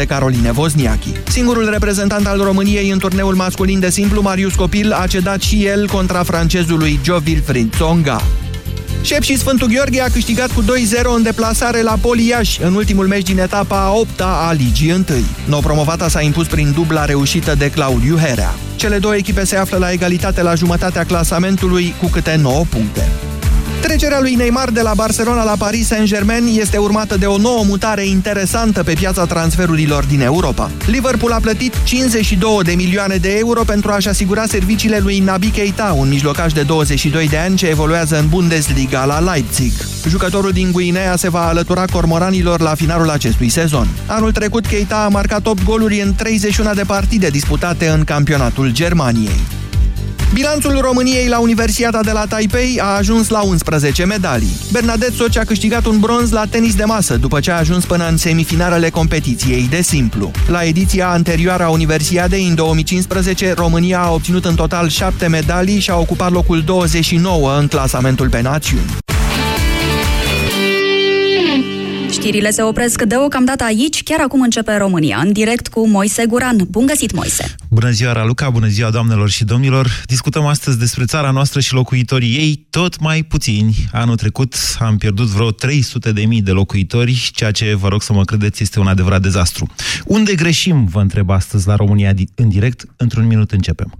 de Caroline Wozniacki. Singurul reprezentant al României în turneul masculin de simplu, Marius Copil, a cedat și el contra francezului Joe Wilfried Tsonga. Șep și Sfântul Gheorghe a câștigat cu 2-0 în deplasare la Poliaș în ultimul meci din etapa a 8 -a, a Ligii 1. Nou promovata s-a impus prin dubla reușită de Claudiu Herea. Cele două echipe se află la egalitate la jumătatea clasamentului cu câte 9 puncte. Trecerea lui Neymar de la Barcelona la Paris Saint-Germain este urmată de o nouă mutare interesantă pe piața transferurilor din Europa. Liverpool a plătit 52 de milioane de euro pentru a-și asigura serviciile lui Nabi Keita, un mijlocaș de 22 de ani ce evoluează în Bundesliga la Leipzig. Jucătorul din Guinea se va alătura cormoranilor la finalul acestui sezon. Anul trecut Keita a marcat 8 goluri în 31 de partide disputate în campionatul Germaniei. Bilanțul României la Universiada de la Taipei a ajuns la 11 medalii. Bernadette Soci a câștigat un bronz la tenis de masă după ce a ajuns până în semifinalele competiției de simplu. La ediția anterioară a Universiadei în 2015, România a obținut în total 7 medalii și a ocupat locul 29 în clasamentul pe națiuni. Știrile se opresc deocamdată aici, chiar acum începe România, în direct cu Moise Guran. Bun găsit, Moise! Bună ziua, Raluca, bună ziua, doamnelor și domnilor! Discutăm astăzi despre țara noastră și locuitorii ei, tot mai puțini. Anul trecut am pierdut vreo 300 de mii de locuitori, ceea ce, vă rog să mă credeți, este un adevărat dezastru. Unde greșim, vă întreb astăzi la România în direct? Într-un minut începem.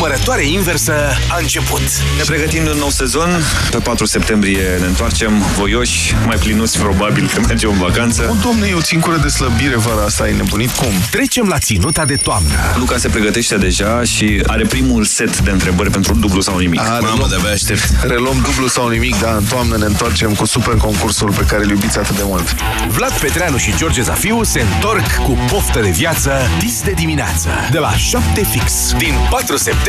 Numărătoare inversă a început. Ne pregătim un nou sezon. Pe 4 septembrie ne întoarcem voioși, mai plinuți probabil că mergem în vacanță. O, domne, eu țin cură de slăbire vara asta, ai nebunit? Cum? Trecem la ținuta de toamnă. Luca se pregătește deja și are primul set de întrebări pentru dublu sau nimic. A, Mamă, de-abia aștept. Reluăm dublu sau nimic, da, în toamnă ne întoarcem cu super concursul pe care îl iubiți atât de mult. Vlad Petreanu și George Zafiu se întorc cu poftă de viață dis de dimineață. De la 7 fix. Din 4 septembrie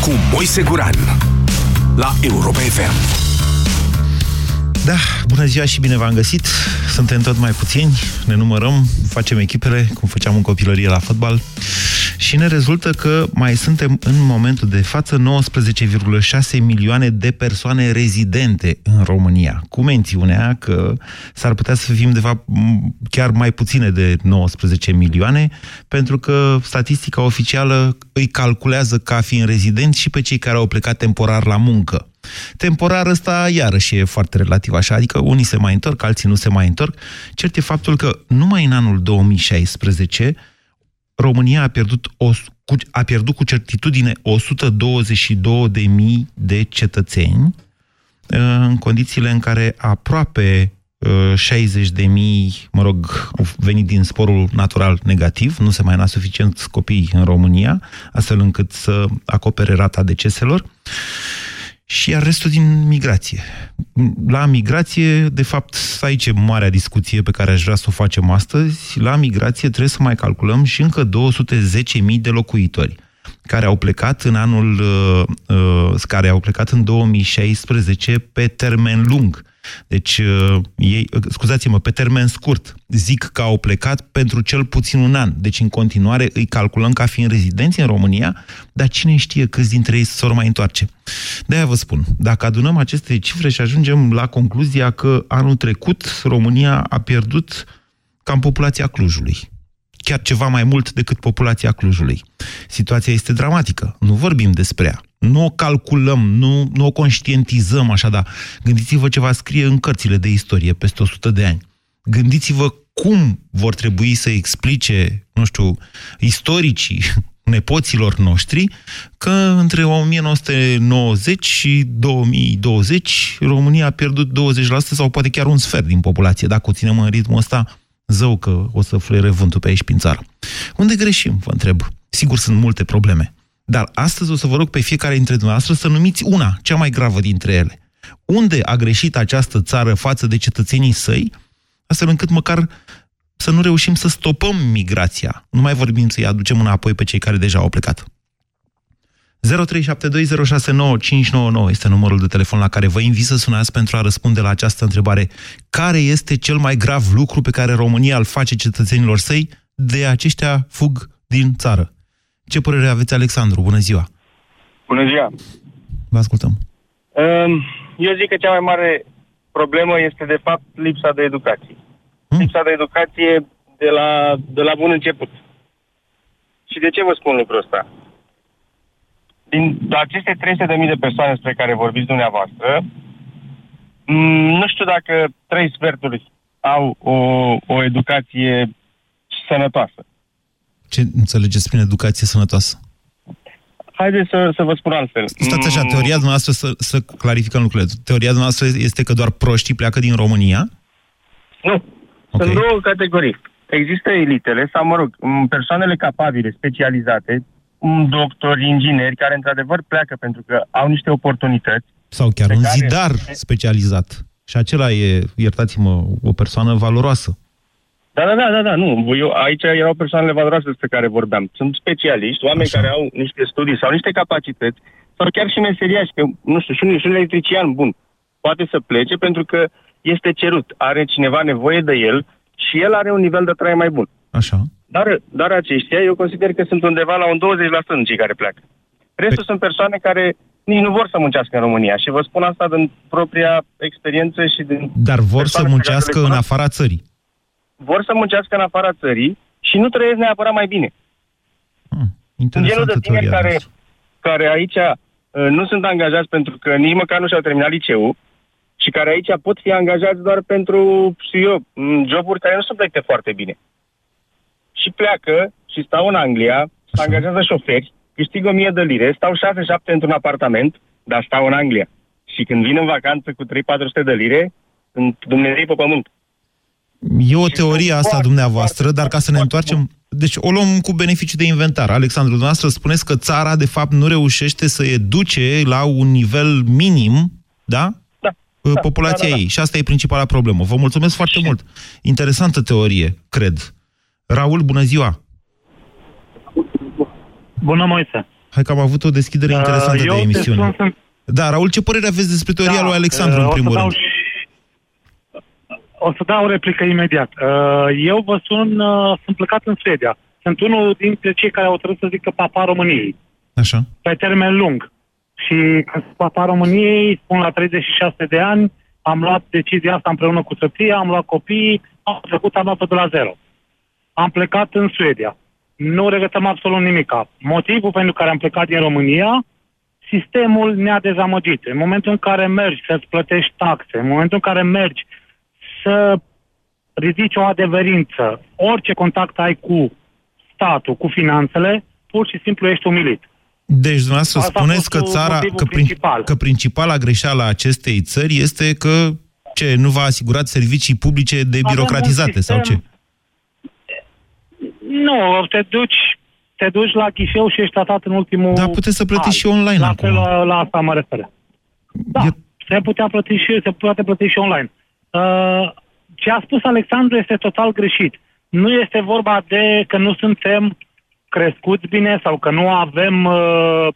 cu Moise Guran la Europa FM. Da, bună ziua și bine v-am găsit. Suntem tot mai puțini, ne numărăm, facem echipele, cum făceam în copilărie la fotbal și ne rezultă că mai suntem în momentul de față 19,6 milioane de persoane rezidente în România, cu mențiunea că s-ar putea să fim de fapt chiar mai puține de 19 milioane, pentru că statistica oficială îi calculează ca fiind rezidenți și pe cei care au plecat temporar la muncă. Temporar ăsta iarăși e foarte relativ așa, adică unii se mai întorc, alții nu se mai întorc. Cert e faptul că numai în anul 2016 România a pierdut, o, cu, a pierdut cu certitudine 122.000 de cetățeni în condițiile în care aproape 60 de mii, mă rog, au venit din sporul natural negativ, nu se mai nasc suficient copii în România, astfel încât să acopere rata deceselor și iar restul din migrație. La migrație, de fapt, aici e marea discuție pe care aș vrea să o facem astăzi. La migrație trebuie să mai calculăm și încă 210.000 de locuitori care au plecat în anul, uh, uh, care au plecat în 2016 pe termen lung. Deci, uh, ei, uh, scuzați-mă, pe termen scurt, zic că au plecat pentru cel puțin un an. Deci, în continuare, îi calculăm ca fiind rezidenți în România, dar cine știe câți dintre ei s-or mai întoarce. De-aia vă spun, dacă adunăm aceste cifre și ajungem la concluzia că anul trecut România a pierdut cam populația Clujului chiar ceva mai mult decât populația Clujului. Situația este dramatică, nu vorbim despre ea. Nu o calculăm, nu, nu o conștientizăm așa, dar gândiți-vă ce va scrie în cărțile de istorie peste 100 de ani. Gândiți-vă cum vor trebui să explice, nu știu, istoricii nepoților noștri că între 1990 și 2020 România a pierdut 20% sau poate chiar un sfert din populație. Dacă o ținem în ritmul ăsta, zău că o să fluiere vântul pe aici prin țară. Unde greșim, vă întreb? Sigur, sunt multe probleme. Dar astăzi o să vă rog pe fiecare dintre dumneavoastră să numiți una, cea mai gravă dintre ele. Unde a greșit această țară față de cetățenii săi, astfel încât măcar să nu reușim să stopăm migrația. Nu mai vorbim să-i aducem înapoi pe cei care deja au plecat. 0372069599 este numărul de telefon la care vă invit să sunați pentru a răspunde la această întrebare. Care este cel mai grav lucru pe care România îl face cetățenilor săi? De aceștia fug din țară. Ce părere aveți, Alexandru? Bună ziua! Bună ziua! Vă ascultăm. Um, eu zic că cea mai mare problemă este, de fapt, lipsa de educație. Hmm? Lipsa de educație de la, de la bun început. Și de ce vă spun lucrul ăsta? Din aceste 300.000 de persoane despre care vorbiți dumneavoastră, mm, nu știu dacă trei sferturi au o, o educație sănătoasă. Ce înțelegeți prin educație sănătoasă? Haideți să, să vă spun altfel. Stați așa, Mm, teoria noastră, să, să clarificăm lucrurile. Teoria noastră este că doar proștii pleacă din România? Nu. Ok. Sunt două categorii. Există elitele sau, mă rog, m, persoanele capabile, specializate, m, doctori, ingineri, care într-adevăr pleacă pentru că au niște oportunități. Sau chiar Pe un care- zidar specializat. Și acela e, iertați-mă, o persoană valoroasă. Da, da, da, da, da, nu. Eu, aici erau persoanele valoroase despre care vorbeam. Sunt specialiști, oameni Așa. care au niște studii sau niște capacități, sau chiar și meseriași, că, nu știu, și un, și un electrician bun poate să plece pentru că este cerut, are cineva nevoie de el și el are un nivel de trai mai bun. Așa. Dar, dar aceștia, eu consider că sunt undeva la un 20% din cei care pleacă. Restul sunt persoane care nici nu vor să muncească în România și vă spun asta din propria experiență și din... Dar vor să persoane pe care muncească le în cunosc. afara țării. Vor să muncească în afara țării și nu trăiesc neapărat mai bine. Hmm, Sunt genul interesantă de tineri teoria care, noastră. care aici uh, nu sunt angajați pentru că nici măcar nu și-au terminat liceul și care aici pot fi angajați doar pentru, știu eu, m, joburi care nu sunt plătite foarte bine. Și pleacă și stau în Anglia, se Așa. angajează șoferi, câștigă 1000 de lire, stau 6-7 într-un apartament, dar stau în Anglia. Și când vin în vacanță cu 3-400 de lire, sunt Dumnezei pe pământ. E o Și teorie sunt asta foarte, dumneavoastră, foarte, dar ca să ne foarte întoarcem... Deci o luăm cu beneficiu de inventar. Alexandru, dumneavoastră spuneți că țara, de fapt, nu reușește să educe la un nivel minim, da? Da, Uh, da, populația da, da, da. ei. Și asta e principala problemă. Vă mulțumesc foarte mult. Interesantă teorie, cred. Raul, bună ziua! Bună, Moise. Hai că am avut o deschidere interesantă Uh, eu de te emisiune. sun, sunt- Da, Raul, ce părere aveți despre teoria Da, lui Alexandru, uh, în o să primul dau rând? și- O să dau o replică imediat. Uh, Eu vă sun, uh, sunt plecat în Suedia. Sunt unul dintre cei care au trebuit să zică papa României, Așa. pe termen lung. Și când spun papa României, spun la 36 de ani, am luat decizia asta împreună cu soția, am luat copii, am trecut, am luat de la zero. Am plecat în Suedia. Nu regretăm absolut nimic. Motivul pentru care am plecat din România, sistemul ne-a dezamăgit. În momentul în care mergi să-ți plătești taxe, în momentul în care mergi să ridici o adeverință, orice contact ai cu statul, cu finanțele, pur și simplu ești umilit. Deci, dumneavoastră, Asta a spuneți că fost țara, motivul că, prin, principal. că principala greșeală a acestei țări este că ce, nu v-a asigurat servicii publice debirocratizate Avem un sau ce? Sistem- Nu, te duci, te duci la ghișeu și ești tratat în ultimul... Dar puteți să plătiți an. și online la acum. Fel, la, la asta mă refer. Da, E- se putea plăti și, se poate plăti și online. Uh, ce a spus Alexandru este total greșit. Nu este vorba de că nu suntem crescuți bine sau că nu avem... Uh,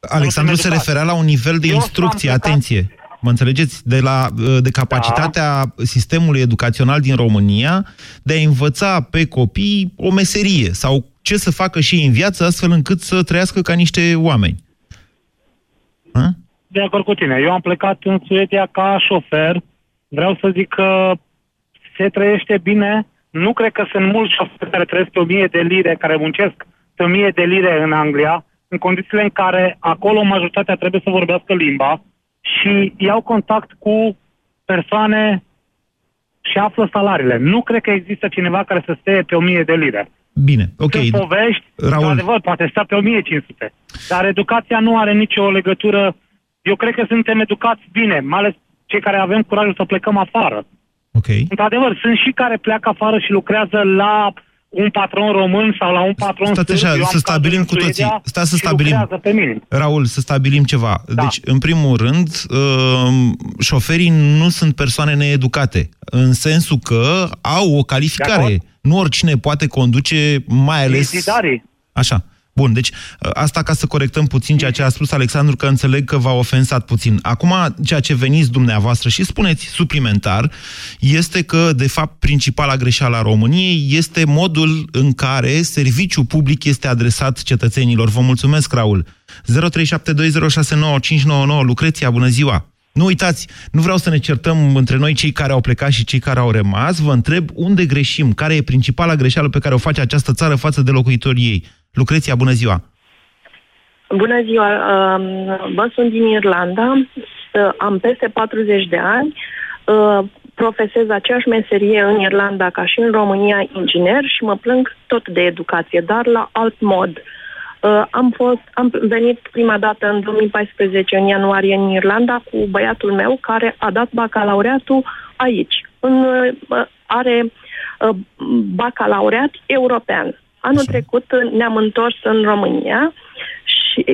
Alexandru se educați. referea la un nivel de Eu instrucție, am plecat- atenție. Mă înțelegeți? De, la, de capacitatea sistemului educațional din România de a învăța pe copii o meserie sau ce să facă și ei în viață astfel încât să trăiască ca niște oameni. Hă? de acord cu tine. Eu am plecat în Suedia ca șofer. Vreau să zic că se trăiește bine. Nu cred că sunt mulți șoferi care trăiesc pe 1000 de lire, care muncesc pe 1000 de lire în Anglia, în condițiile în care acolo majoritatea trebuie să vorbească limba și iau contact cu persoane și află salariile. Nu cred că există cineva care să stea pe 1000 de lire. Bine, ok. Sunt povești, Raul. adevăr, poate sta pe 1500. Dar educația nu are nicio legătură. Eu cred că suntem educați bine, mai ales cei care avem curajul să plecăm afară. Ok. Într-adevăr, sunt și care pleacă afară și lucrează la un patron român sau la un patron Stați sârb. așa, Eu am să stabilim cazul cu în toții. Suedia Stați să și stabilim. lucrează pe mine. Raul, să stabilim ceva. Da. Deci, în primul rând, uh, șoferii nu sunt persoane needucate, în sensul că au o De calificare. acord. Nu oricine poate conduce, mai ales... Vizidarii. Așa. Bun, deci ă, asta ca să corectăm puțin ceea ce a spus Alexandru, că înțeleg că v-a ofensat puțin. Acum, ceea ce veniți dumneavoastră și spuneți suplimentar, este că, de fapt, principala greșeală a României este modul în care serviciul public este adresat cetățenilor. Vă mulțumesc, Raul. 0372069599. Lucreția, bună ziua! Nu uitați, nu vreau să ne certăm între noi cei care au plecat și cei care au rămas. Vă întreb unde greșim, care e principala greșeală pe care o face această țară față de locuitorii ei. Lucreția, bună ziua! Bună ziua, um, bă, sunt din Irlanda, uh, am peste 40 de ani, uh, profesez aceeași meserie în Irlanda ca și în România, inginer și mă plâng tot de educație, dar la alt mod. Uh, Am, fost, am venit prima dată în 2014, în ianuarie, în Irlanda, cu băiatul meu care a dat bacalaureatul aici. În, uh, are uh, bacalaureat european. Anul Așa. trecut uh, ne-am întors în România și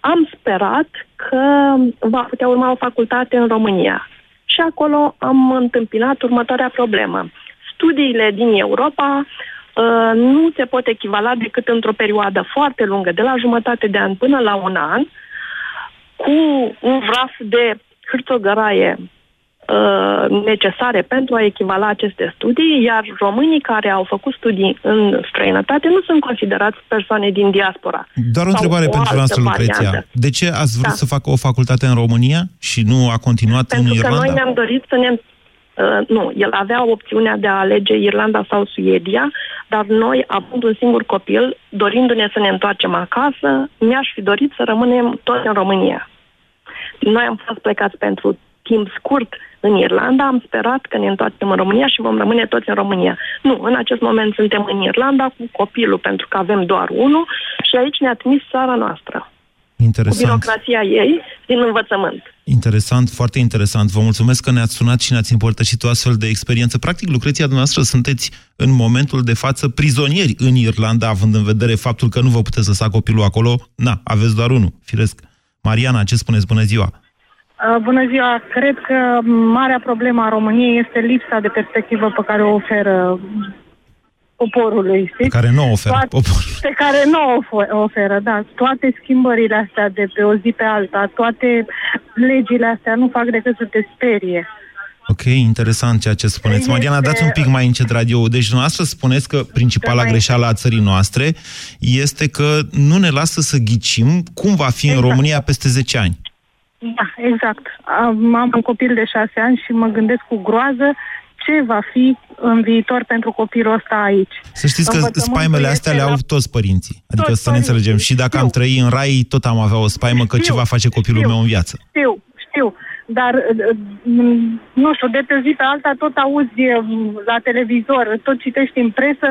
am sperat că va putea urma o facultate în România. Și acolo am întâmpinat următoarea problemă. Studiile din Europa uh, nu se pot echivala decât într-o perioadă foarte lungă, de la jumătate de an până la un an, cu un vraf de hârtogăraie uh, necesare pentru a echivala aceste studii, iar românii care au făcut studii în străinătate nu sunt considerați persoane din diaspora. Doar o Sau întrebare o pentru altă noastră, Lucreția. variantă. De ce ați vrut Da. să facă o facultate în România și nu a continuat Pentru în că Irlanda? noi ne-am dorit să ne... Uh, nu, el avea opțiunea de a alege Irlanda sau Suedia, dar noi, având un singur copil, dorindu-ne să ne întoarcem acasă, mi-aș fi dorit să rămânem toți în România. Noi am fost plecați pentru timp scurt în Irlanda, am sperat că ne întoarcem în România și vom rămâne toți în România. Nu, în acest moment suntem în Irlanda cu copilul, pentru că avem doar unul și aici ne-a trimis țara noastră, cu Interesant. birocrația ei din învățământ. Interesant, foarte interesant. Vă mulțumesc că ne-ați sunat și ne-ați împărtășit o astfel de experiență. Practic, Lucreția dumneavoastră sunteți în momentul de față prizonieri în Irlanda, având în vedere faptul că nu vă puteți lăsa copilul acolo. Na, aveți doar unul, firesc. Mariana, ce spuneți? Bună ziua! Uh, Bună ziua! Cred că marea problemă a României este lipsa de perspectivă pe care o oferă poporului, Pe știți? care nu o oferă Toate- poporul. Pe care nu o fo- oferă, da. Toate schimbările astea de pe o zi pe alta, toate legile astea nu fac decât să te sperie. Ok, interesant ceea ce spuneți. Este- Mariana, dați un pic mai încet radio. Deci, dumneavoastră spuneți că principala mai- greșeală a țării noastre este că nu ne lasă să ghicim cum va fi în Exact. România peste 10 ani. Da, exact. Am, am un copil de șase ani și mă gândesc cu groază ce va fi în viitor pentru copilul ăsta aici. Să știți că Învățământul spaimele astea le este au la- toți părinții. Adică Toți să ne înțelegem. părinții, Și dacă știu. am trăit în rai, tot am avea o spaimă că ce Știu, va face copilul știu. meu în viață. Știu, știu, dar uh, m, nu știu, de pe o zi pe alta tot auzi um, la televizor, tot citești în presă,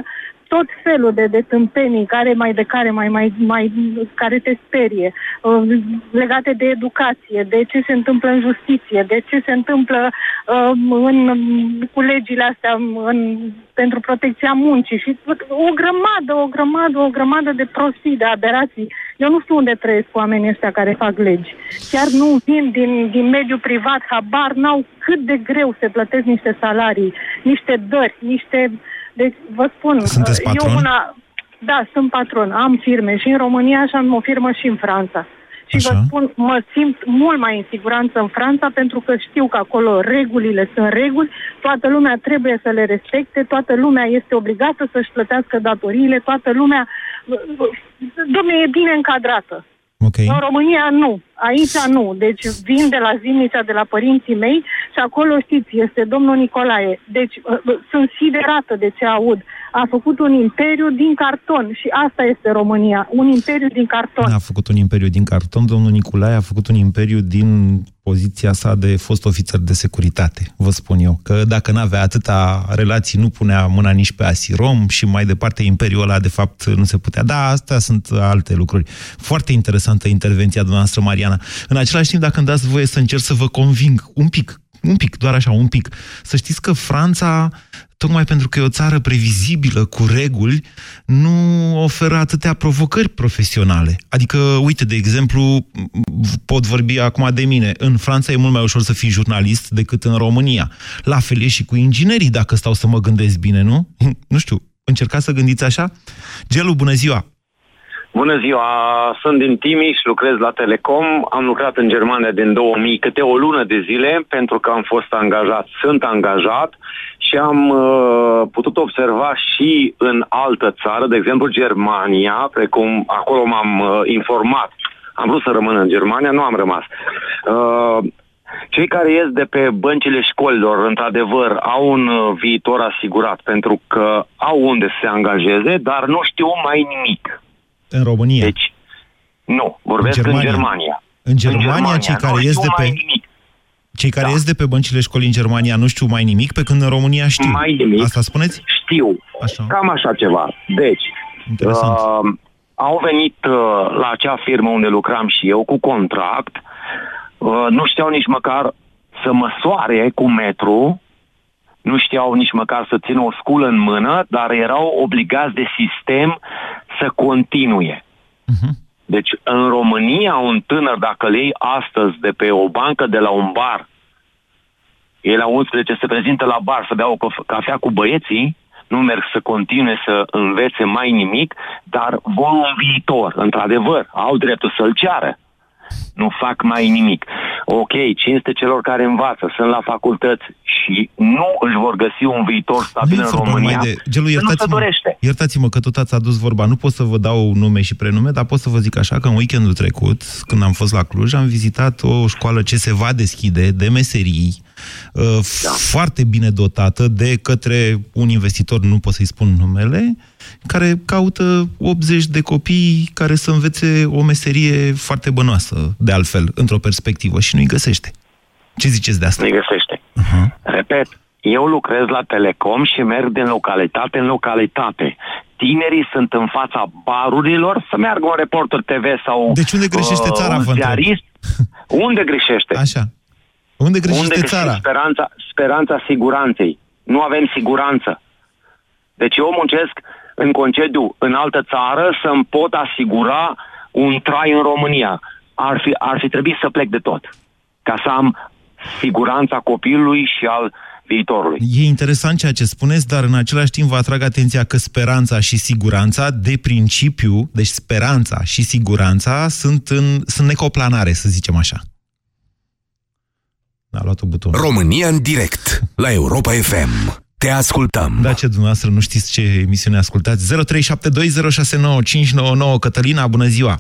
tot felul de, de tâmpenii care mai de care mai, mai, mai care te sperie, uh, legate de educație, de ce se întâmplă în justiție, de ce se întâmplă um, în, cu legile astea în, pentru protecția muncii și o grămadă, o grămadă, o grămadă de prostii, de aberații. Eu nu știu unde trăiesc oamenii ăștia care fac legi. Chiar nu vin din, din mediul privat, habar n-au cât de greu se plătesc niște salarii, niște dări, niște... Deci, vă spun, Sunteți eu patron? una... Da, sunt patron, am firme și în România și am o firmă și în Franța. Și Așa. vă spun, mă simt mult mai în siguranță în Franța pentru că știu că acolo regulile sunt reguli, toată lumea trebuie să le respecte, toată lumea este obligată să-și plătească datoriile, toată lumea, domne, e bine încadrată. Ok. În România nu, aici nu. Deci vin de la Zimnicea, de la părinții mei și acolo știți, este domnul Nicolae. Deci uh, uh, sunt siderată de ce aud. A făcut un imperiu din carton și asta este România, un imperiu din carton. A făcut un imperiu din carton, domnul Nicolae a făcut un imperiu din poziția sa de fost ofițer de securitate, vă spun eu. Că dacă n-avea atâta relații, nu punea mâna nici pe Asirom și mai departe imperiul ăla, de fapt, nu se putea. Da, astea sunt alte lucruri. Foarte interesantă intervenția dumneavoastră, Mariana. În același timp, dacă îmi dați voie să încerc să vă conving un pic, un pic, doar așa, un pic. Să știți că Franța tocmai pentru că e o țară previzibilă, cu reguli, nu oferă atâtea provocări profesionale. Adică, uite, de exemplu, pot vorbi acum de mine, în Franța e mult mai ușor să fii jurnalist decât în România. La fel e și cu inginerii, dacă stau să mă gândesc bine, nu? Nu știu, încercați să gândiți așa? Gelu, bună ziua! Bună ziua, sunt din Timiș, lucrez la Telecom, am lucrat în Germania din 2000 câte o lună de zile pentru că am fost angajat, sunt angajat și am uh, putut observa și în altă țară, de exemplu Germania, precum acolo m-am uh, informat. Am vrut să rămân în Germania, nu am rămas. Uh, cei care ies de pe băncile școlilor, într-adevăr, au un uh, viitor asigurat pentru că au unde să se angajeze, dar nu știu mai nimic. În România? Deci, nu, vorbesc în Germania. În Germania, în Germania, în Germania cei care ies de pe... Nimic. Cei care da. ies de pe băncile școlii în Germania nu știu mai nimic, pe când în România știu. Mai nimic. Asta spuneți? Știu. Așa. Cam așa ceva. Deci, uh, au venit uh, la acea firmă unde lucram și eu cu contract, uh, nu știau nici măcar să măsoare cu metru, nu știau nici măcar să țină o sculă în mână, dar erau obligați de sistem să continue. Uh-huh. Deci, în România, un tânăr, dacă le iei astăzi de pe o bancă de la un bar, e la 11 se prezintă la bar să bea o cafea cu băieții, nu merg să continue să învețe mai nimic, dar vor un viitor, într-adevăr, au dreptul să-l ceară nu fac mai nimic. Ok, cinste celor care învață, sunt la facultăți și nu își vor găsi un viitor stabil în România, de... Gelu, iertați nu se dorește. Iertați-mă că tot ați adus vorba. Nu pot să vă dau nume și prenume, dar pot să vă zic așa că în weekendul trecut, când am fost la Cluj, am vizitat o școală ce se va deschide de meserii, uh, da. foarte bine dotată de către un investitor, nu pot să-i spun numele, care caută 80 de copii care să învețe o meserie foarte bănoasă, de altfel, într-o perspectivă, și nu-i găsește. Ce ziceți de asta? Nu-i găsește. Uh-huh. Repet, eu lucrez la Telecom și merg din localitate în localitate. Tinerii sunt în fața barurilor să meargă un reporter TV sau Deci unde greșește țara, uh, ziarist. Unde greșește? Așa. Unde greșește unde greșește țara? Speranța, speranța siguranței. Nu avem siguranță. Deci eu muncesc în concediu în altă țară să-mi pot asigura un trai în România. Ar fi, ar fi trebuit să plec de tot, ca să am siguranța copilului și al viitorului. E interesant ceea ce spuneți, dar în același timp vă atrag atenția că speranța și siguranța, de principiu, deci speranța și siguranța sunt, în, sunt necoplanare, să zicem așa. A luat un buton. România în direct, la Europa FM. Te ascultăm. Da, ce dumneavoastră nu știți ce emisiune ascultați. 0372069599 Cătălina, bună ziua!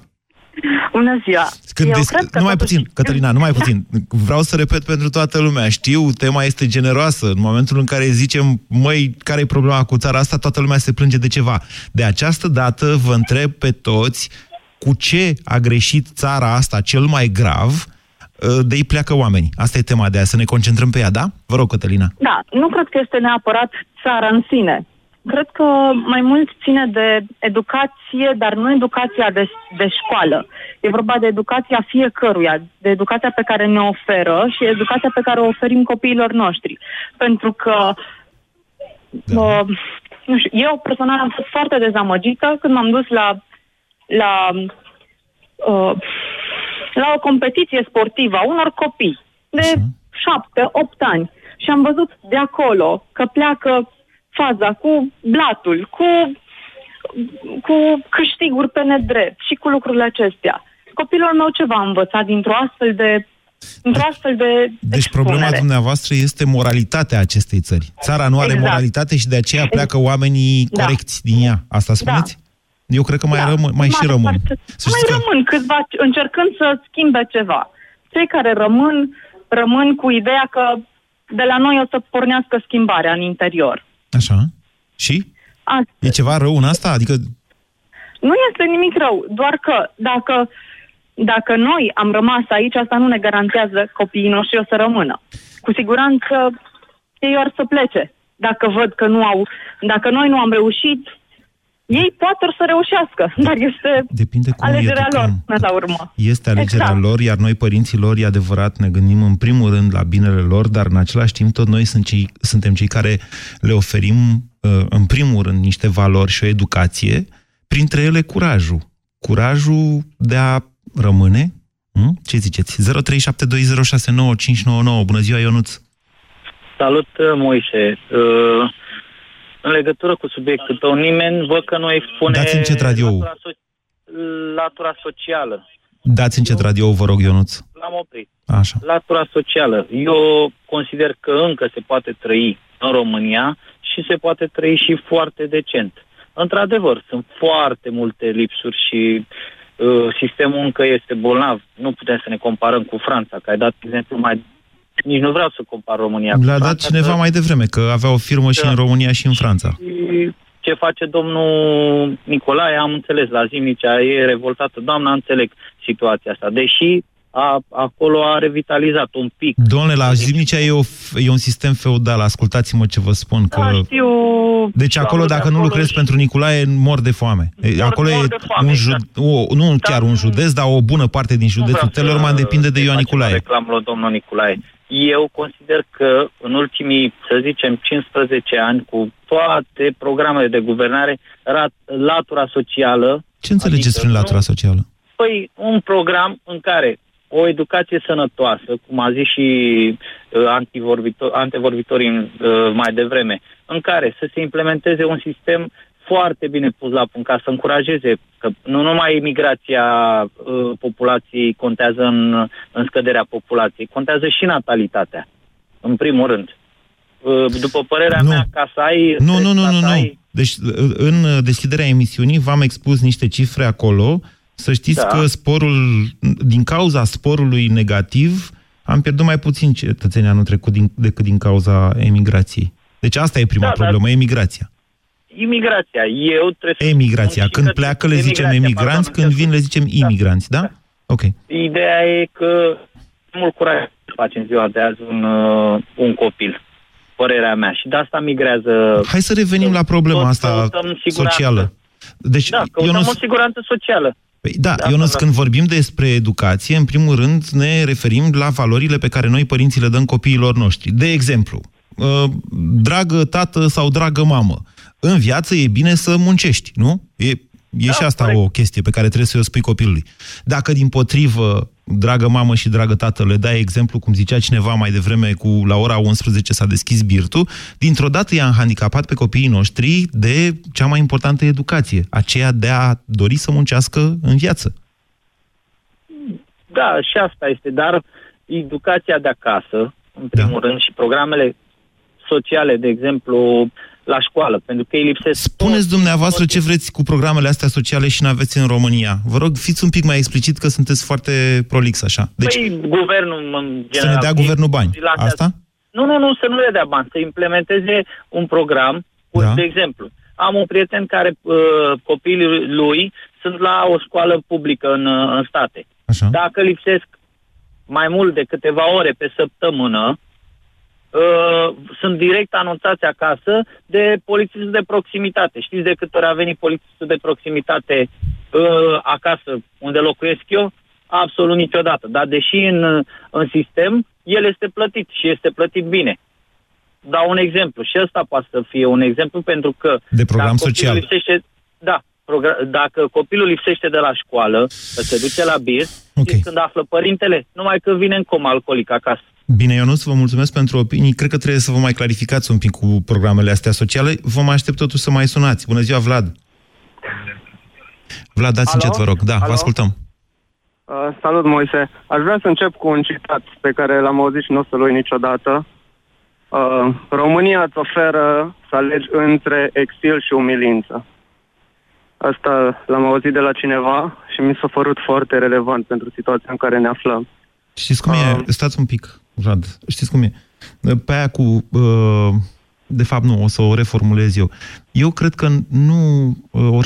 Bună ziua! Când Eu des... cred că numai totuși... puțin, Cătălina, numai puțin. Vreau să repet pentru toată lumea. Știu, tema este generoasă. În momentul în care zicem, măi, care e problema cu țara asta, toată lumea se plânge de ceva. De această dată vă întreb pe toți cu ce a greșit țara asta cel mai grav Uh, de ei pleacă oamenii. Asta e tema de azi, să ne concentrăm pe ea, da? Vă rog, Cătălina. Da, nu cred că este neapărat țara în sine. Cred că mai mult ține de educație, dar nu educația de, de școală. E vorba de educația fiecăruia, de educația pe care ne oferă și educația pe care o oferim copiilor noștri. Pentru că da. uh, nu știu, eu personal am fost foarte dezamăgită când m-am dus la, la uh, la o competiție sportivă a unor copii de șapte, opt ani și am văzut de acolo că pleacă faza cu blatul, cu, cu câștiguri pe nedrept și cu lucrurile acestea. Copilul meu ce va învăța dintr-o astfel de într-o astfel de Deci expunere. problema dumneavoastră este moralitatea acestei țări. Țara nu are exact. moralitate și de aceea pleacă oamenii da. corecți din ea. Asta spuneți? Da. Eu cred că mai, da. rămân, mai și rămân. Să mai rămân că... câțiva încercând să schimbe ceva. Cei care rămân, rămân cu ideea că de la noi o să pornească schimbarea în interior. Așa. Și? Asta. E ceva rău în asta? Adică Nu este nimic rău, doar că dacă, dacă noi am rămas aici, asta nu ne garantează copiii noștri o să rămână. Cu siguranță ei or să plece. Dacă văd că nu au, dacă noi nu am reușit, ei poate or să reușească, dar este Depinde cum alegerea lor educăm. până la urmă. Este alegerea Exact. lor, iar noi, părinții lor, e adevărat, ne gândim în primul rând la binele lor, dar în același timp tot noi sunt cei, suntem cei care le oferim, uh, în primul rând, niște valori și o educație, printre ele curajul. Curajul de a rămâne. Hm? Ce ziceți? 0372069599. Bună ziua, Ionuț! Salut, uh, Moise. Uh, În legătură cu subiectul tău, nimeni văd că nu expune Dați încet radio-ul. latura, so- latura socială. Dați încet radio, vă rog, Ionuț. L-am oprit. Așa. Latura socială. Eu consider că încă se poate trăi în România și se poate trăi și foarte decent. Într-adevăr, sunt foarte multe lipsuri și uh, sistemul încă este bolnav. Nu putem să ne comparăm cu Franța, că ai dat exemplu mai... Nici nu vreau să compar România cu Le-a dat Franța, cineva că- mai devreme, că avea o firmă și Da. în România și în Franța. Și ce face domnul Nicolae, am înțeles, la Zimnicea e revoltată. Doamna, înțeleg situația asta. Deși a, acolo a revitalizat un pic. Domnule, la Zimnicea e, o, f- e un sistem feudal, ascultați-mă ce vă spun. Că... Da, știu... Deci acolo, Doamne, dacă de nu acolo lucrezi și- pentru Nicolae, mor de foame. E, acolo mor e de foame, un exact. jud... o, nu chiar un județ, dar o bună parte din județul vreau să- Telorman depinde de să Ioan facem Nicolae. Reclamă la domnul Nicolae. Eu consider că în ultimii, să zicem, 15 ani, cu toate programele de guvernare, rat, latura socială... Ce înțelegeți adică prin latura nu- socială? Păi, un program în care o educație sănătoasă, cum a zis și uh, antivorbitor, antevorbitorii uh, mai devreme, în care să se implementeze un sistem foarte bine pus la punct, ca să încurajeze că nu numai migrația uh, populației contează în, în scăderea populației, contează și natalitatea, în primul rând. Uh, după părerea Nu. mea, ca să ai... Nu, nu, nu, ca nu, să nu. ai- Deci, în deschiderea emisiunii v-am expus niște cifre acolo. Să știți Da. că sporul, din cauza sporului negativ, am pierdut mai puțin cetățeni anul trecut din, decât din cauza emigrației. Deci asta e prima Da, dar- problemă, emigrația. Imigrația. Eu trebuie să Emigrația. spun și Când că- pleacă le zicem emigrația, emigranți, pardon, când vin le zicem imigranți, da? Ok. Ideea e că mult curaj să facem ziua de azi un, uh, un copil. Părerea mea. Și de asta migrează... Hai să revenim la problema tot asta căutăm siguranță. socială. Deci, Da, căutăm Ionuț, o siguranță socială. Păi da, De asta Ionuț, vreau când vorbim despre educație, în primul rând ne referim la valorile pe care noi părinții le dăm copiilor noștri. De exemplu, uh, dragă tată sau dragă mamă, în viață e bine să muncești, nu? E, e și asta o chestie pe care trebuie să o spui copilului. Dacă, din potrivă, dragă mamă și dragă tată, le dai exemplu, cum zicea cineva mai devreme, cu la ora 11 s-a deschis birtul, dintr-o dată i-am handicapat pe copiii noștri de cea mai importantă educație, aceea de a dori să muncească în viață. Da, și asta este. Dar educația de acasă, în primul Da. rând, și programele sociale, de exemplu, la școală, pentru că ei lipsesc... Spuneți dumneavoastră ce vreți cu programele astea sociale și n-aveți în România. Vă rog, fiți un pic mai explicit că sunteți foarte prolix așa. Deci, Păi, guvernul, în să general... ne dea guvernul bani. dilatează- Asta? Nu, nu, nu, să nu le dea bani, să implementeze un program. Cu, Da. De exemplu, am un prieten care uh, copiii lui sunt la o școală publică în, uh, în state. Așa. Dacă lipsesc mai mult de câteva ore pe săptămână, uh, sunt direct anunțați acasă de polițistul de proximitate. Știți de câte ori a venit polițistul de proximitate uh, acasă unde locuiesc eu? Absolut niciodată. Dar deși în, în sistem, el este plătit și este plătit bine. Dau un exemplu și ăsta poate să fie un exemplu pentru că... De program dacă copilul social. Lipsește, da, progra- dacă copilul lipsește de la școală, că se duce la bir, Ok. știți când află părintele? Numai că vine în coma alcoolic acasă. Bine, Ionuț, vă mulțumesc pentru opinii. Cred că trebuie să vă mai clarificați un pic cu programele astea sociale. Vă mai aștept totuși să mai sunați. Bună ziua, Vlad! Vlad, dați Alo? încet, vă rog. Da, Alo? vă ascultăm. Uh, salut, Moise. Aș vrea să încep cu un citat pe care l-am auzit și nu o să-l uit niciodată. Uh, România îți oferă să alegi între exil și umilință. Asta l-am auzit de la cineva și mi s-a părut foarte relevant pentru situația în care ne aflăm. Știți cum e? Stați un pic, Vlad. Știți cum e? Pe aia cu uh, de fapt nu, o să o reformulez eu. Eu cred că nu... Uh, Or,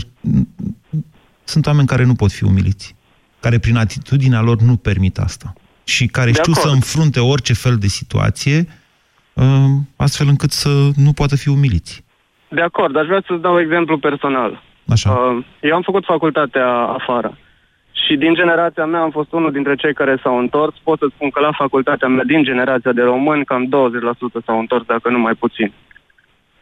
sunt oameni care nu pot fi umiliți, care prin atitudinea lor nu permit asta și care De știu acord. să înfrunte orice fel de situație, uh, astfel încât să nu poată fi umiliți. De acord, aș vrea să-ți dau exemplu personal. Așa. Uh, eu am făcut facultatea afară. Și din generația mea am fost unul dintre cei care s-au întors. Pot să spun că la facultatea mea, din generația de români, cam 20% s-au întors, dacă nu mai puțin.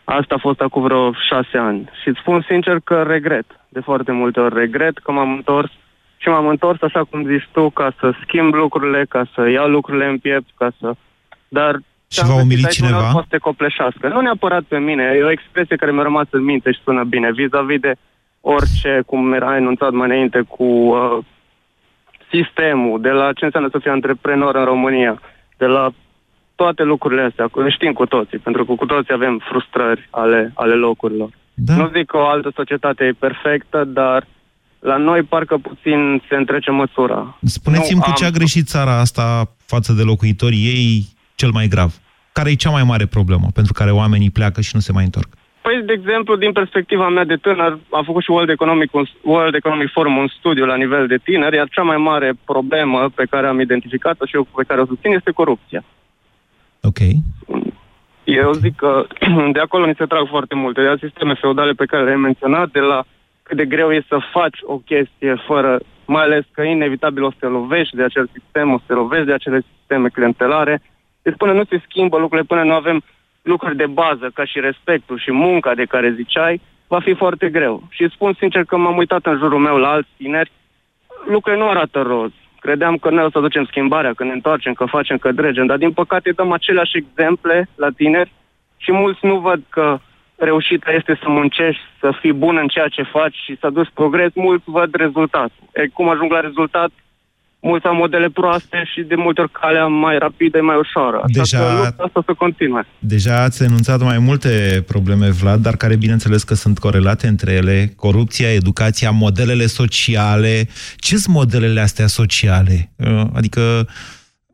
Asta a fost acum vreo șase ani. Și îți spun sincer că regret. De foarte multe ori regret că m-am întors și m-am întors, așa cum zici tu, ca să schimb lucrurile, ca să iau lucrurile în piept, ca să... Dar Și v-a umilit aici cineva? uneori Poate te copleșească. Nu neapărat pe mine, e o expresie care mi-a rămas în minte și sună bine, vis-a-vis de orice, cum era enunțat mai înainte, cu uh, sistemul, de la ce înseamnă să fii antreprenor în România, de la toate lucrurile astea, cu- le știm cu toții, pentru că cu toții avem frustrări ale, ale locurilor. Da. Nu zic că o altă societate e perfectă, dar la noi parcă puțin se întrece măsura. Spuneți-mi Nu cu am- ce a greșit țara asta față de locuitorii ei cel mai grav. Care e cea mai mare problemă pentru care oamenii pleacă și nu se mai întorc? Păi, de exemplu, din perspectiva mea de tânăr, am făcut și World Economic, un, World Economic Forum un studiu la nivel de tineri, iar cea mai mare problemă pe care am identificat-o și eu pe care o susțin este corupția. Ok. Eu zic că de acolo ni se trag foarte multe, de la sisteme feudale pe care le-ai menționat, de la cât de greu e să faci o chestie fără, mai ales că inevitabil o să te lovești de acel sistem, o să te lovești de acele sisteme clientelare. Deci până nu se schimbă lucrurile, până nu avem lucruri de bază, ca și respectul și munca de care ziceai, va fi foarte greu. Și îți spun sincer că m-am uitat în jurul meu la alți tineri, lucrurile nu arată roz. Credeam că noi o să aducem schimbarea, că ne întoarcem, că facem, că dregem, dar din păcate dăm aceleași exemple la tineri și mulți nu văd că reușita este să muncești, să fii bun în ceea ce faci și să aduci progres, mulți văd rezultatul. E, cum ajung la rezultat? Mulți au modele proaste și de multe ori calea mai rapidă, mai ușoară. Așa Deja- că lupta asta să continue. Deja ați enunțat mai multe probleme, Vlad, dar care bineînțeles că sunt corelate între ele. Corupția, educația, modelele sociale. Ce sunt modelele astea sociale? Uh, Adică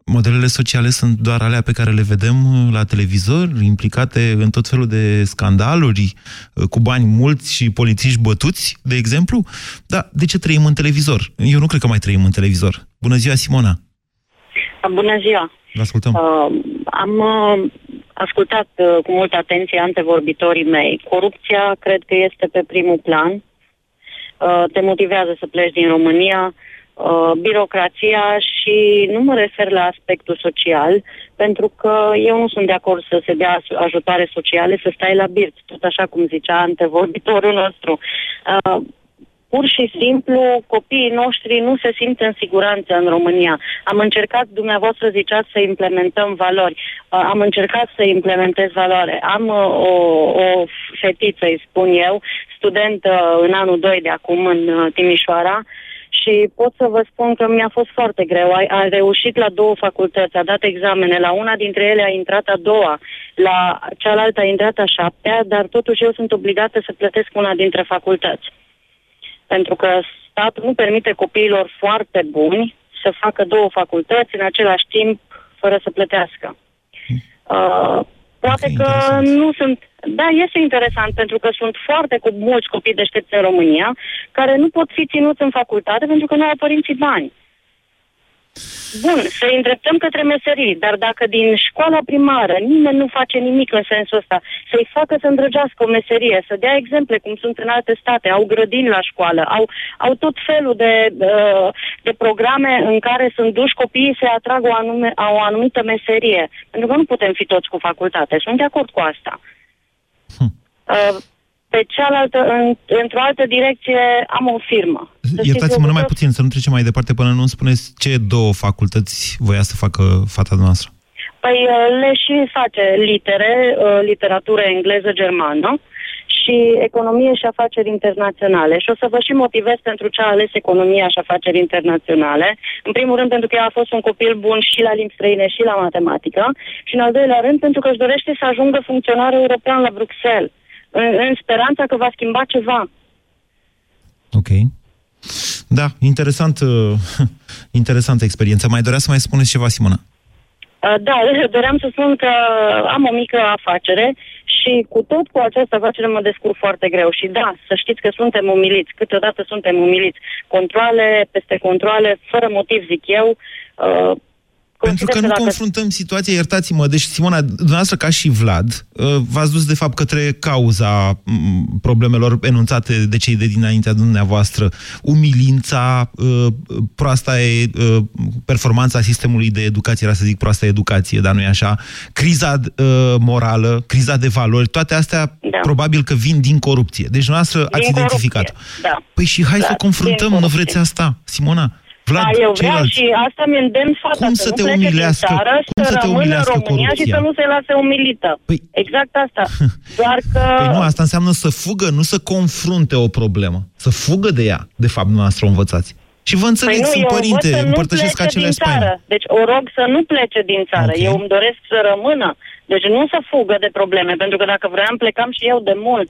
modelele sociale sunt doar alea pe care le vedem uh, la televizor, implicate în tot felul de scandaluri, uh, cu bani mulți și polițiști bătuți, de exemplu. Da, de ce trăim în televizor? Eu nu cred că mai trăim în televizor. Bună ziua, Simona! Bună ziua! Vă ascultăm. Uh, am uh, ascultat uh, cu multă atenție antevorbitorii mei. Corupția cred că este pe primul plan. Uh, te motivează să pleci din România. Uh, birocrația și nu mă refer la aspectul social, pentru că eu nu sunt de acord să se dea ajutoare sociale, să stai la birt, tot așa cum zicea antevorbitorul nostru. Uh, pur și simplu copiii noștri nu se simt în siguranță în România. Am încercat, dumneavoastră ziceați să implementăm valori. Uh, Am încercat să implementez valoare. Am uh, o, o fetiță, îi spun eu, student uh, în anul 2 de acum în uh, Timișoara și pot să vă spun că mi-a fost foarte greu. A, a reușit la două facultăți, a dat examene. La una dintre ele a intrat a doua, la cealaltă a intrat a șaptea, dar totuși eu sunt obligată să plătesc una dintre facultăți pentru că statul nu permite copiilor foarte buni să facă două facultăți în același timp fără să plătească. Uh, poate că nu sunt... Da, este interesant pentru că sunt foarte cu mulți copii deștepți în România care nu pot fi ținuți în facultate pentru că nu au părinții bani. Bun, să îi îndreptăm către meserii, dar dacă din școala primară nimeni nu face nimic în sensul ăsta, să-i facă să îndrăgească o meserie, să dea exemple cum sunt în alte state, au grădini la școală, au, au tot felul de, uh, de programe în care sunt duși copiii să atragă o, anume, o anumită meserie. Pentru că nu putem fi toți cu facultate, sunt de acord cu asta. Uh, pe cealaltă, în, într-o altă direcție, am o firmă. Să știți, Iertați-mă eu numai tot- puțin, să nu trecem mai departe până nu îmi spuneți ce două facultăți voia să facă fata noastră. Păi uh, le și face litere, uh, literatură engleză, germană și economie și afaceri internaționale. Și o să vă și motivez pentru ce a ales economia și afaceri internaționale. În primul rând pentru că ea a fost un copil bun și la limbi străine și la matematică și în al doilea rând pentru că își dorește să ajungă funcționar european la Bruxelles în, în speranța că va schimba ceva. Ok. Da, interesant, uh, interesantă experiență. Mai dorea să mai spuneți ceva, Simona? Uh, Da, doream să spun că am o mică afacere Și cu tot cu această afacere mă descurc foarte greu. Și da, să știți că suntem umiliți. Câteodată suntem umiliți. Controle peste controle, fără motiv, zic eu. Uh, pentru că nu dacă... confruntăm situația, iertați-mă, deci Simona, dumneavoastră ca și Vlad, uh, v-ați dus de fapt către cauza mm, problemelor enunțate de cei de dinaintea dumneavoastră, umilința, uh, proasta e, uh, performanța sistemului de educație, era să zic proasta educație, dar nu e așa, criza morală, criza de valori, toate astea da. probabil că vin din corupție. Deci dumneavoastră din ați identificat. Da. Păi și hai da, să confruntăm, nu vreți asta, Simona? Vlad, da, eu vreau și asta mi îndemn fata cum să, să te nu umilească, țară, cum să, să te rămână în România corupția? și să nu se lase umilită. Păi... Exact asta. Doar că... Păi nu, asta înseamnă să fugă, nu să confrunte o problemă. Să fugă de ea, de fapt, noastră o învățați. Și vă înțeleg, păi nu, sunt eu părinte, să împărtășesc aceleași țară. Deci o rog să nu plece din țară. Okay. Eu îmi doresc să rămână. Deci nu să fugă de probleme, pentru că dacă vreau plecam și eu de mult.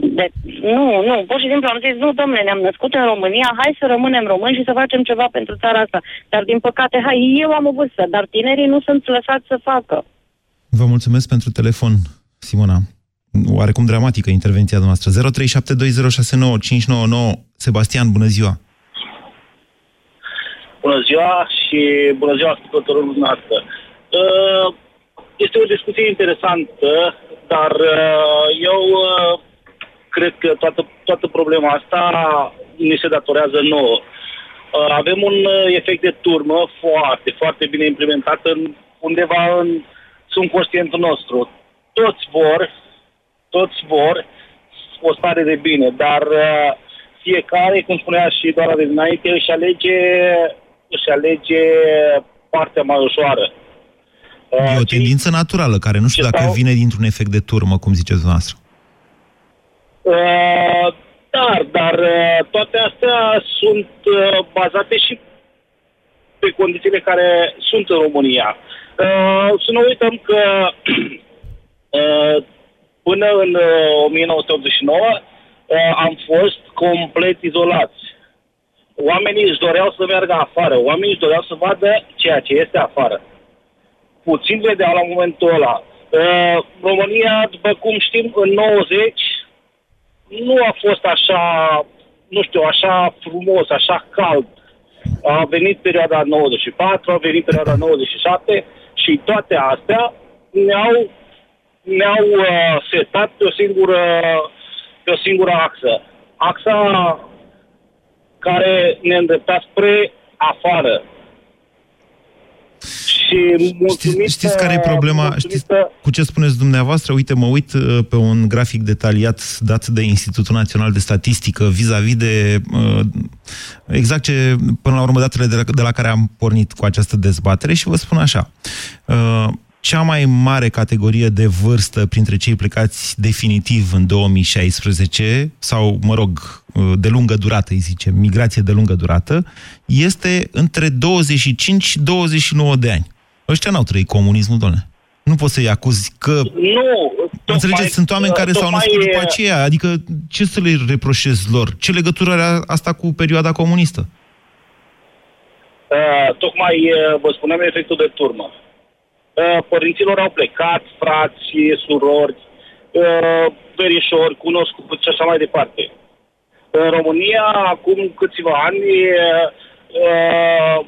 De, nu, nu, pur și simplu am zis, nu, domnule, ne-am născut în România, hai să rămânem români și să facem ceva pentru țara asta. Dar, din păcate, hai, eu am o vârstă, dar tinerii nu sunt lăsați să facă. Vă mulțumesc pentru telefon, Simona. Oarecum dramatică intervenția noastră. 0372069599. Sebastian, bună ziua! Bună ziua și bună ziua ascultătorul dumneavoastră. Uh, este o discuție interesantă, dar uh, eu uh, cred că toată, toată problema asta ni se datorează nouă. Uh, avem un uh, efect de turmă foarte, foarte bine implementat în, undeva în subconștientul nostru. Toți vor, toți vor o stare de bine, dar uh, fiecare, cum spunea și doar de dinainte, își alege, își alege partea mai ușoară. E o tendință naturală, care nu știu dacă stau... vine dintr-un efect de turmă, cum ziceți dumneavoastră. Uh, dar, dar uh, toate astea sunt uh, bazate și pe condițiile care sunt în România. Uh, să nu uităm că uh, până în uh, 1989 uh, am fost complet izolați. Oamenii își doreau să meargă afară, oamenii își doreau să vadă ceea ce este afară. Puțin vedeau la momentul ăla. Uh, România, după cum știm, în 90 nu a fost așa, nu știu, așa frumos, așa cald. A venit perioada 94, a venit perioada 97 și toate astea ne-au, ne-au uh, setat pe o singură, pe o singură axă. Axa care ne îndrepta spre afară. Și știți, știți care e problema? Știți cu ce spuneți dumneavoastră? Uite, mă uit uh, pe un grafic detaliat dat de Institutul Național de Statistică vis-a-vis -vis de uh, exact ce, până la urmă, datele de la, de la care am pornit cu această dezbatere și vă spun așa. Uh, cea mai mare categorie de vârstă printre cei plecați definitiv în 2016, sau, mă rog, de lungă durată, îi zicem, migrație de lungă durată, este între 25 și 29 de ani. Ăștia n-au trăit comunismul, doamne. Nu poți să-i acuzi că... Nu! Înțelegeți, mai, sunt oameni care s-au născut după e... aceea. Adică, ce să le reproșez lor? Ce legătură are asta cu perioada comunistă? Uh, tocmai uh, vă spuneam efectul de turmă. Uh, părinților au plecat, frați, surori, uh, verișori, cunoscuți și așa mai departe. În România, acum câțiva ani, uh,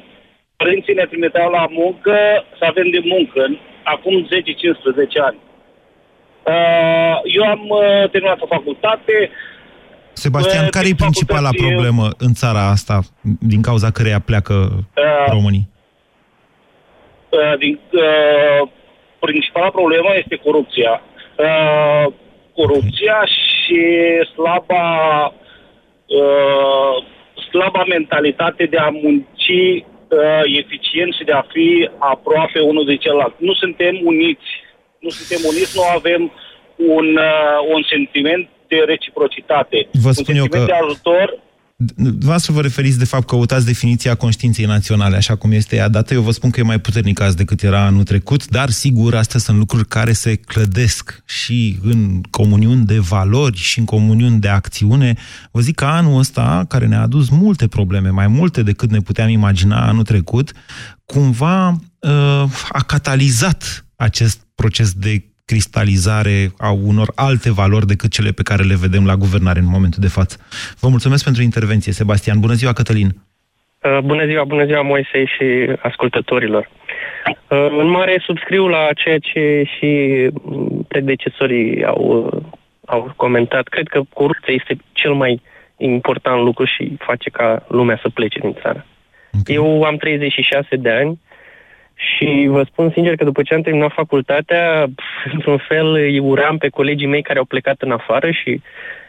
părinții ne trimiteau la muncă să avem de muncă, acum 10-15 ani. Eu am terminat o facultate, Sebastian, care e principala problemă în țara asta din cauza căreia pleacă uh, românii? Uh, din, uh, principala problemă este corupția. Uh, corupția și slaba, uh, slaba mentalitate de a munci uh, eficient și de a fi aproape unul de celălalt. Nu suntem uniți. Nu suntem uniți, nu avem un, uh, un sentiment de reciprocitate. Vă spun un eu că... de ajutor Dumneavoastră vă referiți, de fapt, căutați definiția conștiinței naționale, așa cum este ea dată. Eu vă spun că e mai puternică azi decât era anul trecut, dar, sigur, astea sunt lucruri care se clădesc și în comuniuni de valori și în comuniuni de acțiune. Vă zic că anul ăsta, care ne-a adus multe probleme, mai multe decât ne puteam imagina anul trecut, cumva uh, a catalizat acest proces de cristalizare a unor alte valori decât cele pe care le vedem la guvernare în momentul de față. Vă mulțumesc pentru intervenție, Sebastian. Bună ziua, Cătălin! Uh, bună ziua, bună ziua, Moise și ascultătorilor. Uh, în mare subscriu la ceea ce și predecesorii au, au comentat. Cred că corupția este cel mai important lucru și face ca lumea să plece din țară. Okay. Eu am 36 de ani și vă spun sincer că după ce am terminat facultatea, într-un fel îi uram pe colegii mei care au plecat în afară și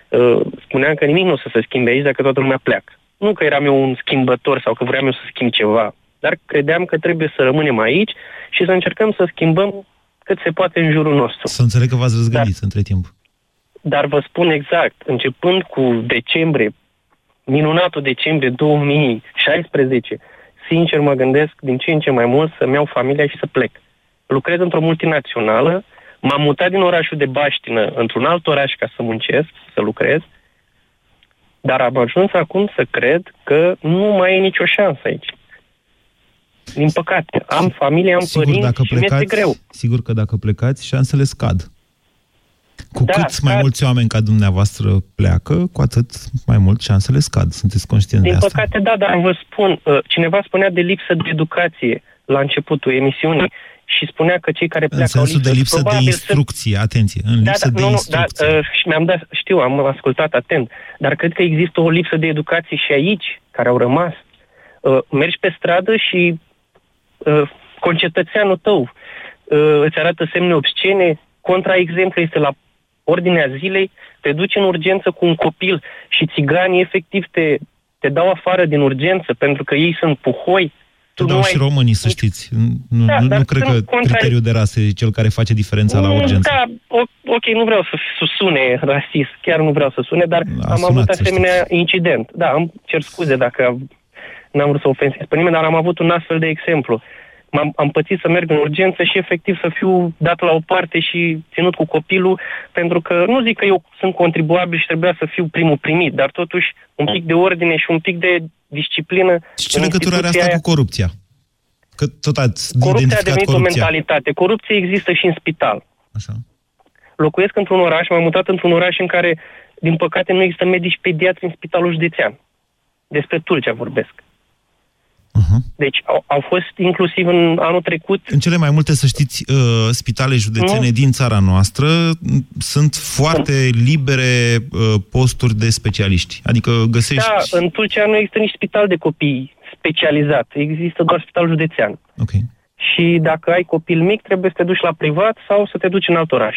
uh, spuneam că nimic nu o să se schimbe aici dacă toată lumea pleacă. Nu că eram eu un schimbător sau că vreau eu să schimb ceva, dar credeam că trebuie să rămânem aici și să încercăm să schimbăm cât se poate în jurul nostru. Să înțeleg că v-ați răzgândit dar, între timp. Dar vă spun exact, începând cu decembrie, minunatul decembrie 2016, sincer mă gândesc din ce în ce mai mult să-mi iau familia și să plec. Lucrez într-o multinațională, m-am mutat din orașul de Baștină într-un alt oraș ca să muncesc, să lucrez, dar am ajuns acum să cred că nu mai e nicio șansă aici. Din păcate, am familie, am sigur, părinți dacă și plecați, mi-este greu. Sigur că dacă plecați, șansele scad. Cu da, cât scad. mai mulți oameni ca dumneavoastră pleacă, cu atât mai mult șansele scad. Sunteți conștienți Din de asta? Din păcate, da, dar vă spun, uh, cineva spunea de lipsă de educație la începutul emisiunii și spunea că cei care pleacă în sensul au lipsă, de lipsă de instrucție, să... atenție, în da, lipsă da, de nu, instrucție. Da, uh, și mi-am dat, știu, am ascultat atent, dar cred că există o lipsă de educație și aici, care au rămas. Uh, mergi pe stradă și uh, concetățeanul tău uh, îți arată semne obscene, contraexemplu este la ordinea zilei, te duci în urgență cu un copil și țiganii efectiv te, te dau afară din urgență pentru că ei sunt puhoi, tu dau și ai... românii, să știți. Nu, da, nu, nu cred că contra... criteriul de rasă e cel care face diferența la mm, urgență. Da, ok, nu vreau să sune rasist, chiar nu vreau să sune, dar A am sunat, avut asemenea incident. Da, am cer scuze dacă n-am vrut să ofensez pe nimeni, dar am avut un astfel de exemplu. Am am pățit să merg în urgență și efectiv să fiu dat la o parte și ținut cu copilul, pentru că nu zic că eu sunt contribuabil și trebuia să fiu primul primit, dar totuși un pic de ordine și un pic de disciplină. Și ce legătură are asta aia... cu corupția? Că tot ați corupția a devenit corupția. o mentalitate. Corupție există și în spital. Așa. Locuiesc într-un oraș, m-am mutat într-un oraș în care, din păcate, nu există medici pediatri în spitalul județean. Despre Tulcea vorbesc. Uh-huh. Deci au, au fost inclusiv în anul trecut... În cele mai multe, să știți, uh, spitale județene nu. din țara noastră sunt foarte sunt. libere uh, posturi de specialiști. Adică găsești... Da, în Tulcea nu există nici spital de copii specializat. Există doar spital județean. Ok. Și dacă ai copil mic, trebuie să te duci la privat sau să te duci în alt oraș.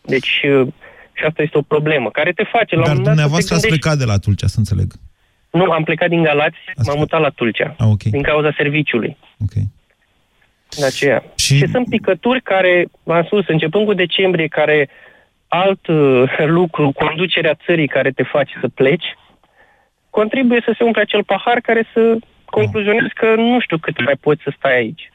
Deci, uh, și asta este o problemă care te face la Dar un dumneavoastră ați plecat de la Tulcea, să înțeleg. Nu, am plecat din Galați, Asta. m-am mutat la Tulcea. Ah, okay. Din cauza serviciului. Ok. De aceea. Și... și sunt picături care, v-am spus, începând cu decembrie, care alt uh, lucru, conducerea țării care te face să pleci, contribuie să se umple acel pahar care să concluzionezi că nu știu cât mai poți să stai aici.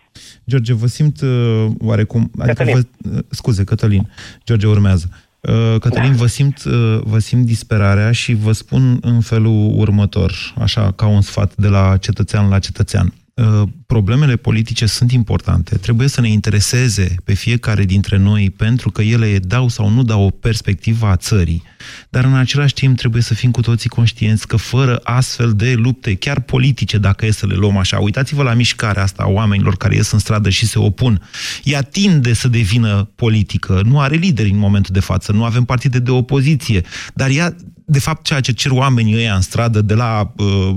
George, vă simt uh, oarecum... Adică vă, uh, scuze, Cătălin. George urmează. Uh, Cătălin, da. vă, simt, uh, vă simt disperarea și vă spun în felul următor, așa ca un sfat de la cetățean la cetățean. Uh, problemele politice sunt importante, trebuie să ne intereseze pe fiecare dintre noi pentru că ele dau sau nu dau o perspectivă a țării, dar în același timp trebuie să fim cu toții conștienți că fără astfel de lupte, chiar politice, dacă e să le luăm așa, uitați-vă la mișcarea asta a oamenilor care ies în stradă și se opun, ea tinde să devină politică, nu are lideri în momentul de față, nu avem partide de opoziție, dar ea de fapt, ceea ce cer oamenii ăia în stradă, de la uh,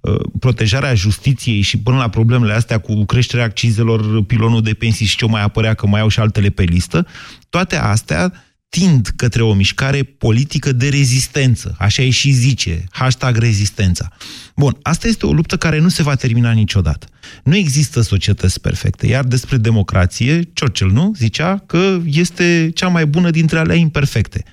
uh, protejarea justiției și până la problemele astea cu creșterea accizelor, pilonul de pensii și ce mai apărea, că mai au și altele pe listă, toate astea tind către o mișcare politică de rezistență. Așa e și zice, hashtag rezistența. Bun, asta este o luptă care nu se va termina niciodată. Nu există societăți perfecte, iar despre democrație, Churchill, nu? Zicea că este cea mai bună dintre alea imperfecte.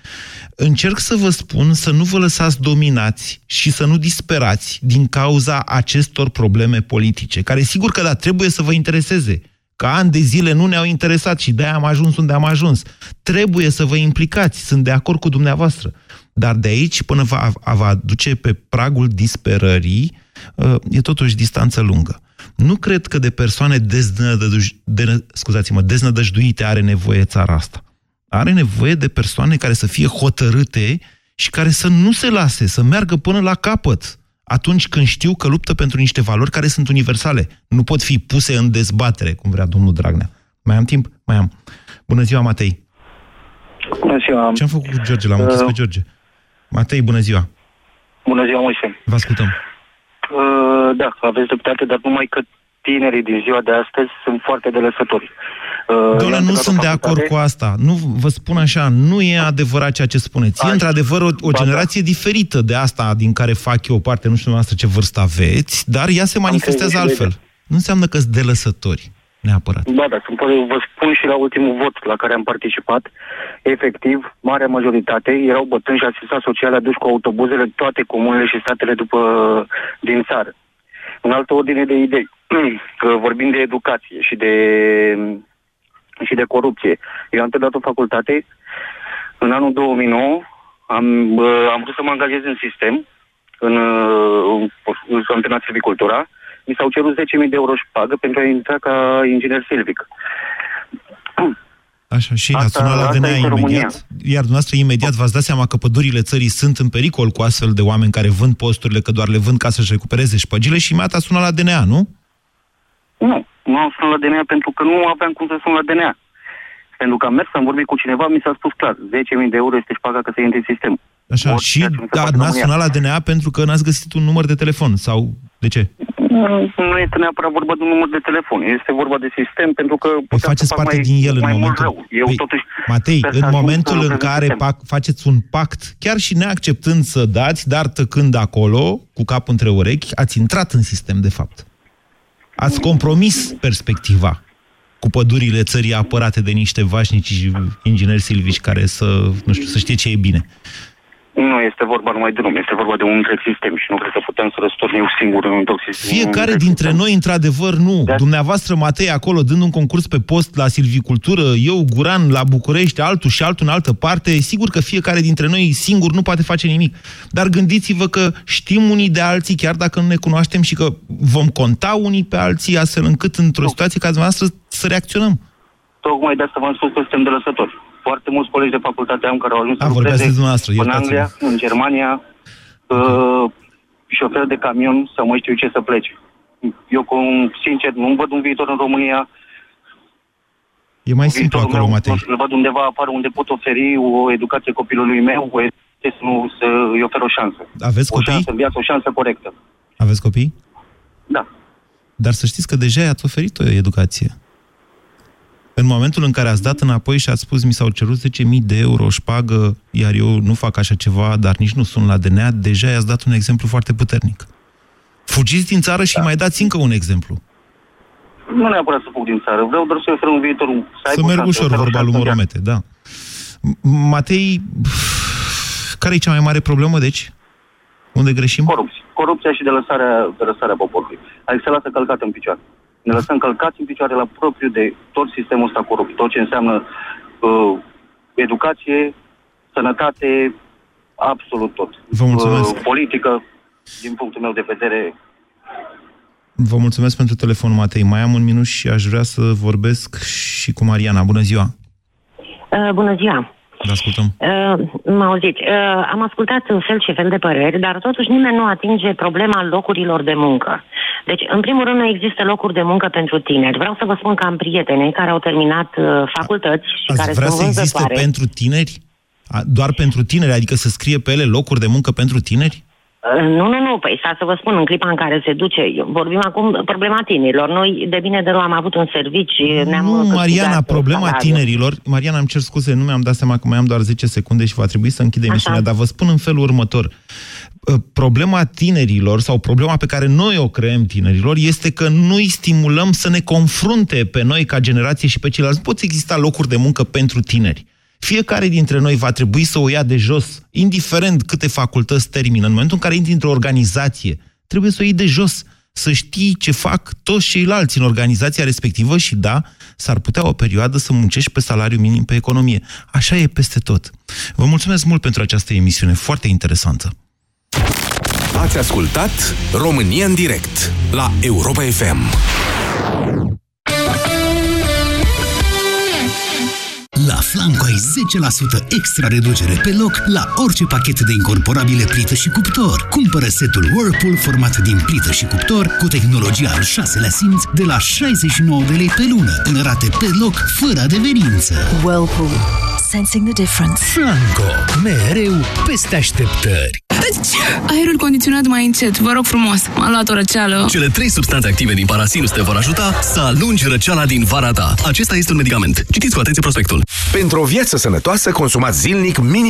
Încerc să vă spun să nu vă lăsați dominați și să nu disperați din cauza acestor probleme politice, care sigur că da, trebuie să vă intereseze că ani de zile nu ne-au interesat și de-aia am ajuns unde am ajuns. Trebuie să vă implicați, sunt de acord cu dumneavoastră. Dar de aici până va, va duce pe pragul disperării, uh, e totuși distanță lungă. Nu cred că de persoane deznădăj... de, scuzați-mă, deznădăjduite are nevoie țara asta. Are nevoie de persoane care să fie hotărâte și care să nu se lase, să meargă până la capăt atunci când știu că luptă pentru niște valori care sunt universale. Nu pot fi puse în dezbatere, cum vrea domnul Dragnea. Mai am timp? Mai am. Bună ziua, Matei! Bună ziua! Ce-am făcut cu George? L-am uh... închis pe George. Matei, bună ziua! Bună ziua, Moise! Vă ascultăm! Uh, da, aveți dreptate, dar numai că tinerii din ziua de astăzi sunt foarte de lăsători. Uh, Doamne, nu sunt de acord cu asta. Nu vă spun așa, nu e adevărat ceea ce spuneți. E într-adevăr o, o generație diferită de asta din care fac eu parte, nu știu noastră ce vârstă aveți, dar ea se manifestează altfel. Nu înseamnă că sunt de lăsători, neapărat. Ba da, sunt, vă spun și la ultimul vot la care am participat, efectiv, marea majoritate erau bătrâni și asistați sociale aduși cu autobuzele toate comunele și statele după din țară. În altă ordine de idei, vorbim de educație și de și de corupție. Eu am terminat o facultate în anul 2009, am, am vrut să mă angajez în sistem, în, în, în am terminat silvicultura, mi s-au cerut 10.000 de euro și pagă pentru a intra ca inginer silvic. Așa, și asta, ați sunat la DNA imediat, iar dumneavoastră imediat v-ați dat seama că pădurile țării sunt în pericol cu astfel de oameni care vând posturile, că doar le vând ca să-și recupereze șpăgile și imediat a sunat la DNA, nu? Nu, nu am sunat la DNA pentru că nu aveam cum să sun la DNA. Pentru că am mers, am vorbit cu cineva, mi s-a spus clar, 10.000 de euro este șpaga că se intre în sistem. Așa, Or, și da, n-ați sunat la DNA pentru că n-ați găsit un număr de telefon, sau de ce? Nu este neapărat vorba de un număr de telefon, este vorba de sistem, pentru că... Păi faceți parte mai, din el în mai momentul... Rău. Eu păi, totuși Matei, în momentul în care pac, faceți un pact, chiar și neacceptând să dați, dar tăcând acolo, cu capul între urechi, ați intrat în sistem, de fapt. Ați compromis perspectiva cu pădurile țării apărate de niște vașnici ingineri silvici care să, nu știu, să știe ce e bine. Nu este vorba numai de nume, este vorba de un întreg sistem și nu cred că putem să răstornim singur în un sistem. Fiecare dintre sistem. noi, într-adevăr, nu. De Dumneavoastră, Matei, acolo, dând un concurs pe post la silvicultură, eu, Guran, la București, altul și altul în altă parte, sigur că fiecare dintre noi singur nu poate face nimic. Dar gândiți-vă că știm unii de alții, chiar dacă nu ne cunoaștem și că vom conta unii pe alții, astfel încât, într-o situație ca dumneavoastră, să reacționăm. Tocmai de asta v-am spus că suntem de lăsători foarte mulți colegi de facultate am care au ajuns A, să lucreze în Anglia, în Germania, uh, șofer de camion sau mai știu ce să plece. Eu, cum, sincer, nu văd un viitor în România. E mai simplu acolo, meu, Matei. Îl văd undeva afară unde pot oferi o educație copilului meu, o educație să nu să îi ofer o șansă. Aveți o copii? O șansă în viață, o șansă corectă. Aveți copii? Da. Dar să știți că deja i-ați oferit o educație. În momentul în care ați dat înapoi și ați spus mi s-au cerut 10.000 de euro șpagă, iar eu nu fac așa ceva, dar nici nu sunt la DNA, deja i-ați dat un exemplu foarte puternic. Fugiți din țară și da. mai dați încă un exemplu. Nu neapărat să fug din țară, vreau doar să ofer un viitor. Să, să merg ușor, vorba lui Moromete, da. Matei, care e cea mai mare problemă, deci? Unde greșim? Corupție. Corupția și de lăsarea, de lăsarea poporului. A excelat călcat în picioare ne lăsăm călcați în picioare la propriu de tot sistemul ăsta corupt, tot ce înseamnă uh, educație, sănătate, absolut tot. Vă mulțumesc. Uh, politică, din punctul meu de vedere. Vă mulțumesc pentru telefon, Matei. Mai am un minut și aș vrea să vorbesc și cu Mariana. Bună ziua! Uh, bună ziua! Vă ascultăm. Uh, mă auziți, uh, am ascultat un fel și fel de păreri, dar totuși nimeni nu atinge problema locurilor de muncă. Deci, în primul rând, nu există locuri de muncă pentru tineri. Vreau să vă spun că am prietene care au terminat uh, facultăți și Ați care vrea sunt să existe pentru tineri? Doar pentru tineri? Adică să scrie pe ele locuri de muncă pentru tineri? Uh, nu, nu, nu, păi să vă spun, în clipa în care se duce, vorbim acum problema tinerilor. Noi, de bine de rău, am avut un serviciu, ne-am Nu, Mariana, problema salariu. tinerilor, Mariana, îmi cer scuze, nu mi-am dat seama că mai am doar 10 secunde și va trebui să închid emisiunea, dar vă spun în felul următor. Uh, problema tinerilor sau problema pe care noi o creăm tinerilor este că nu îi stimulăm să ne confrunte pe noi ca generație și pe ceilalți. Nu pot exista locuri de muncă pentru tineri. Fiecare dintre noi va trebui să o ia de jos, indiferent câte facultăți termină. În momentul în care intri într-o organizație, trebuie să o iei de jos, să știi ce fac toți ceilalți în organizația respectivă și da, s-ar putea o perioadă să muncești pe salariu minim pe economie. Așa e peste tot. Vă mulțumesc mult pentru această emisiune, foarte interesantă. Ați ascultat România în direct la Europa FM. La Flanco ai 10% extra reducere pe loc la orice pachet de incorporabile plită și cuptor. Cumpără setul Whirlpool format din plită și cuptor cu tehnologia al șaselea simț de la 69 de lei pe lună, în rate pe loc, fără adeverință. Whirlpool. Sensing the difference. Flanco. Mereu peste așteptări. Aerul condiționat mai încet, vă rog frumos. M-a luat o răceală. Cele trei substanțe active din parasinus te vor ajuta să alungi răceala din vara ta. Acesta este un medicament. Citiți cu atenție prospectul. Pentru o viață sănătoasă, consumați zilnic minim